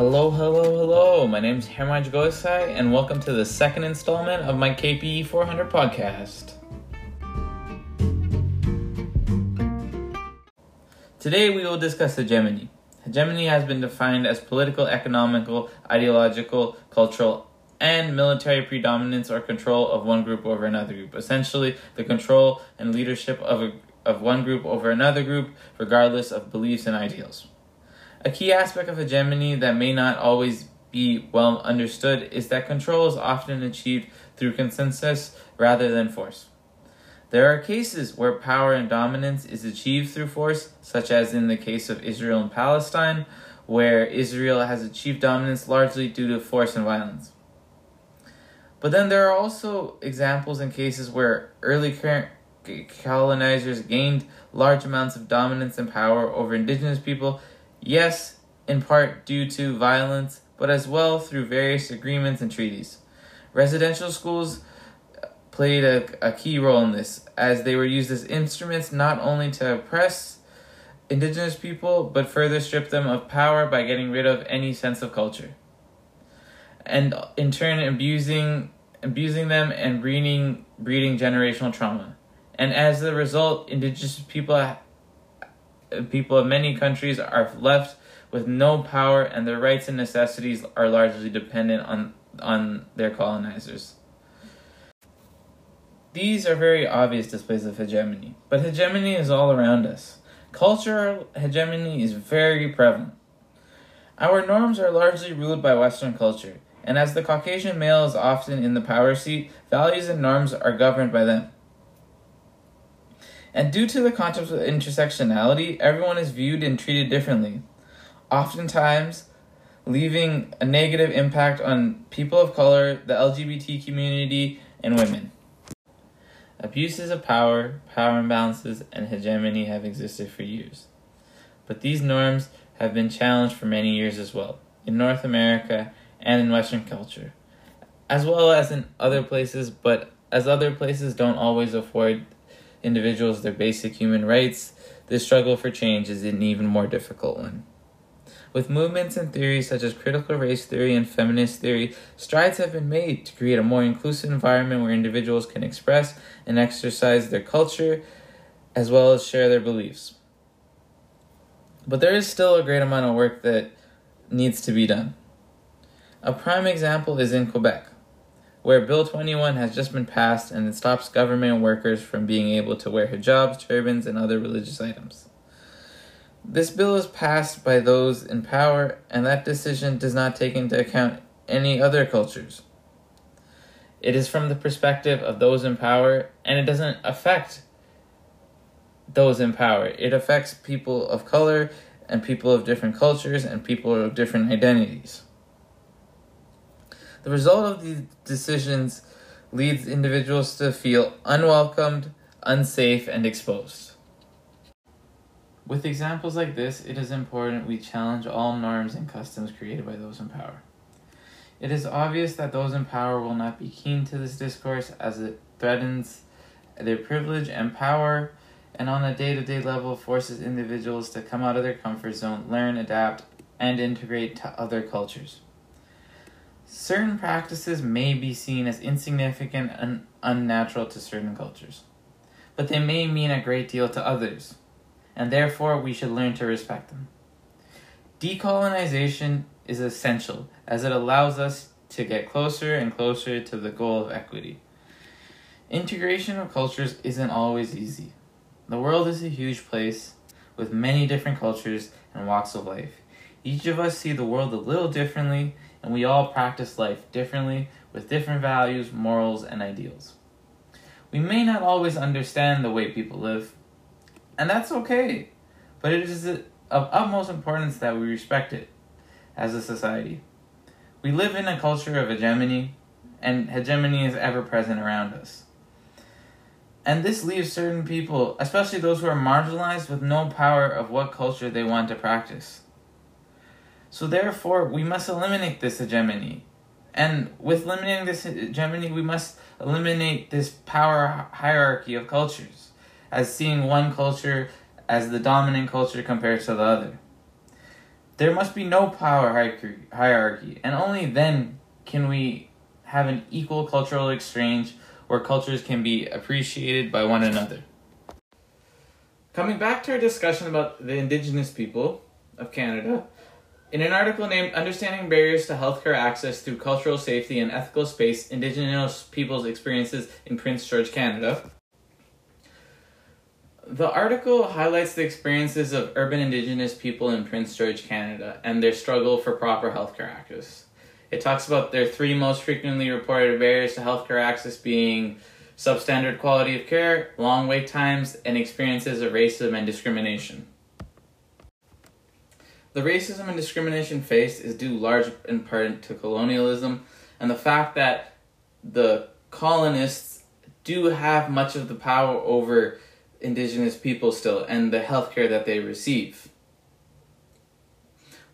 Hello, hello, hello. My name is Hermaj Gosai, and welcome to the second installment of my KPE 400 podcast. Today we will discuss hegemony. Hegemony has been defined as political, economical, ideological, cultural, and military predominance or control of one group over another group. Essentially, the control and leadership of, a, of one group over another group, regardless of beliefs and ideals. A key aspect of hegemony that may not always be well understood is that control is often achieved through consensus rather than force. There are cases where power and dominance is achieved through force, such as in the case of Israel and Palestine, where Israel has achieved dominance largely due to force and violence. But then there are also examples and cases where early colonizers gained large amounts of dominance and power over indigenous people Yes, in part due to violence, but as well through various agreements and treaties. Residential schools played a, a key role in this, as they were used as instruments not only to oppress indigenous people, but further strip them of power by getting rid of any sense of culture. And in turn, abusing abusing them and breeding breeding generational trauma. And as a result, indigenous people people of many countries are left with no power and their rights and necessities are largely dependent on, on their colonizers. These are very obvious displays of hegemony, but hegemony is all around us. Cultural hegemony is very prevalent. Our norms are largely ruled by Western culture, and as the Caucasian male is often in the power seat, values and norms are governed by them. And due to the concept of intersectionality, everyone is viewed and treated differently, oftentimes leaving a negative impact on people of color, the LGBT community, and women. Abuses of power, power imbalances, and hegemony have existed for years. But these norms have been challenged for many years as well, in North America and in Western culture, as well as in other places, but as other places don't always afford individuals their basic human rights, the struggle for change is an even more difficult one. With movements and theories such as critical race theory and feminist theory, strides have been made to create a more inclusive environment where individuals can express and exercise their culture as well as share their beliefs. But there is still a great amount of work that needs to be done. A prime example is in Quebec where Bill 21 has just been passed and it stops government workers from being able to wear hijabs, turbans, and other religious items. This bill is passed by those in power, and that decision does not take into account any other cultures. It is from the perspective of those in power, and it doesn't affect those in power. It affects people of color and people of different cultures and people of different identities. The result of these decisions leads individuals to feel unwelcomed, unsafe, and exposed. With examples like this, it is important we challenge all norms and customs created by those in power. It is obvious that those in power will not be keen to this discourse as it threatens their privilege and power, and on a day to day level forces individuals to come out of their comfort zone, learn, adapt, and integrate to other cultures. Certain practices may be seen as insignificant and unnatural to certain cultures, but they may mean a great deal to others, and therefore we should learn to respect them. Decolonization is essential as it allows us to get closer and closer to the goal of equity. Integration of cultures isn't always easy. The world is a huge place with many different cultures and walks of life. Each of us see the world a little differently and we all practice life differently with different values, morals, and ideals. We may not always understand the way people live, and that's okay, but it is of utmost importance that we respect it as a society. We live in a culture of hegemony, and hegemony is ever present around us. And this leaves certain people, especially those who are marginalized, with no power of what culture they want to practice. So therefore, we must eliminate this hegemony. And with eliminating this hegemony, we must eliminate this power hierarchy of cultures, as seeing one culture as the dominant culture compared to the other. there must be no power hierarchy, and only then can we have an equal cultural exchange where cultures can be appreciated by one another. Coming back to our discussion about the Indigenous people of Canada, in an article named Understanding Barriers to Healthcare Access Through Cultural Safety and Ethical Space Indigenous Peoples' Experiences in Prince George, Canada, the article highlights the experiences of urban Indigenous people in Prince George, Canada, and their struggle for proper healthcare access. It talks about their three most frequently reported barriers to healthcare access being substandard quality of care, long wait times, and experiences of racism and discrimination. The racism and discrimination faced is due large in part to colonialism and the fact that the colonists do have much of the power over indigenous people still and the healthcare that they receive.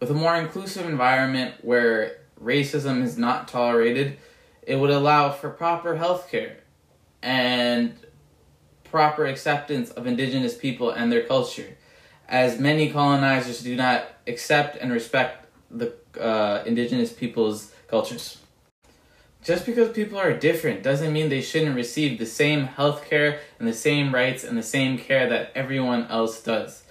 With a more inclusive environment where racism is not tolerated, it would allow for proper healthcare and proper acceptance of indigenous people and their culture, as many colonizers do not accept and respect the uh, indigenous people's cultures. Just because people are different doesn't mean they shouldn't receive the same health care and the same rights and the same care that everyone else does.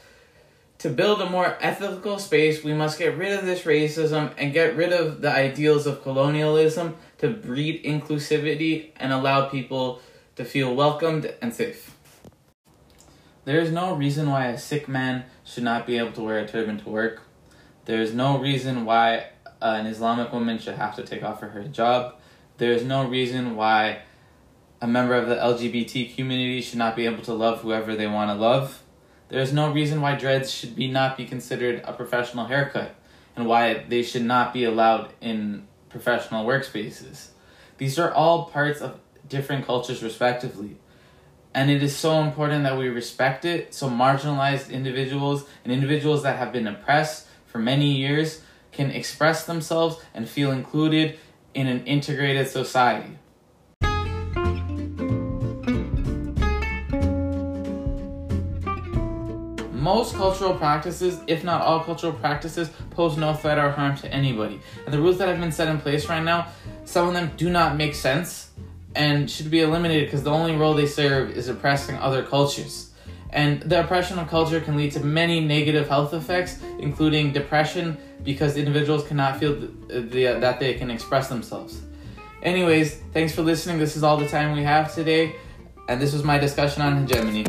To build a more ethical space, we must get rid of this racism and get rid of the ideals of colonialism to breed inclusivity and allow people to feel welcomed and safe. There is no reason why a Sikh man should not be able to wear a turban to work. There is no reason why uh, an Islamic woman should have to take off her hijab there's no reason why a member of the LGBT community should not be able to love whoever they want to love. There's no reason why dreads should be not be considered a professional haircut and why they should not be allowed in professional workspaces. These are all parts of different cultures respectively. And it is so important that we respect it so marginalized individuals and individuals that have been oppressed for many years can express themselves and feel included in an integrated society. Most cultural practices, if not all cultural practices, pose no threat or harm to anybody. And the rules that have been set in place right now, some of them do not make sense and should be eliminated because the only role they serve is oppressing other cultures. And the oppression of culture can lead to many negative health effects, including depression, because individuals cannot feel uh, the, the, that they can express themselves. Anyways, thanks for listening. This is all the time we have today, and this was my discussion on hegemony.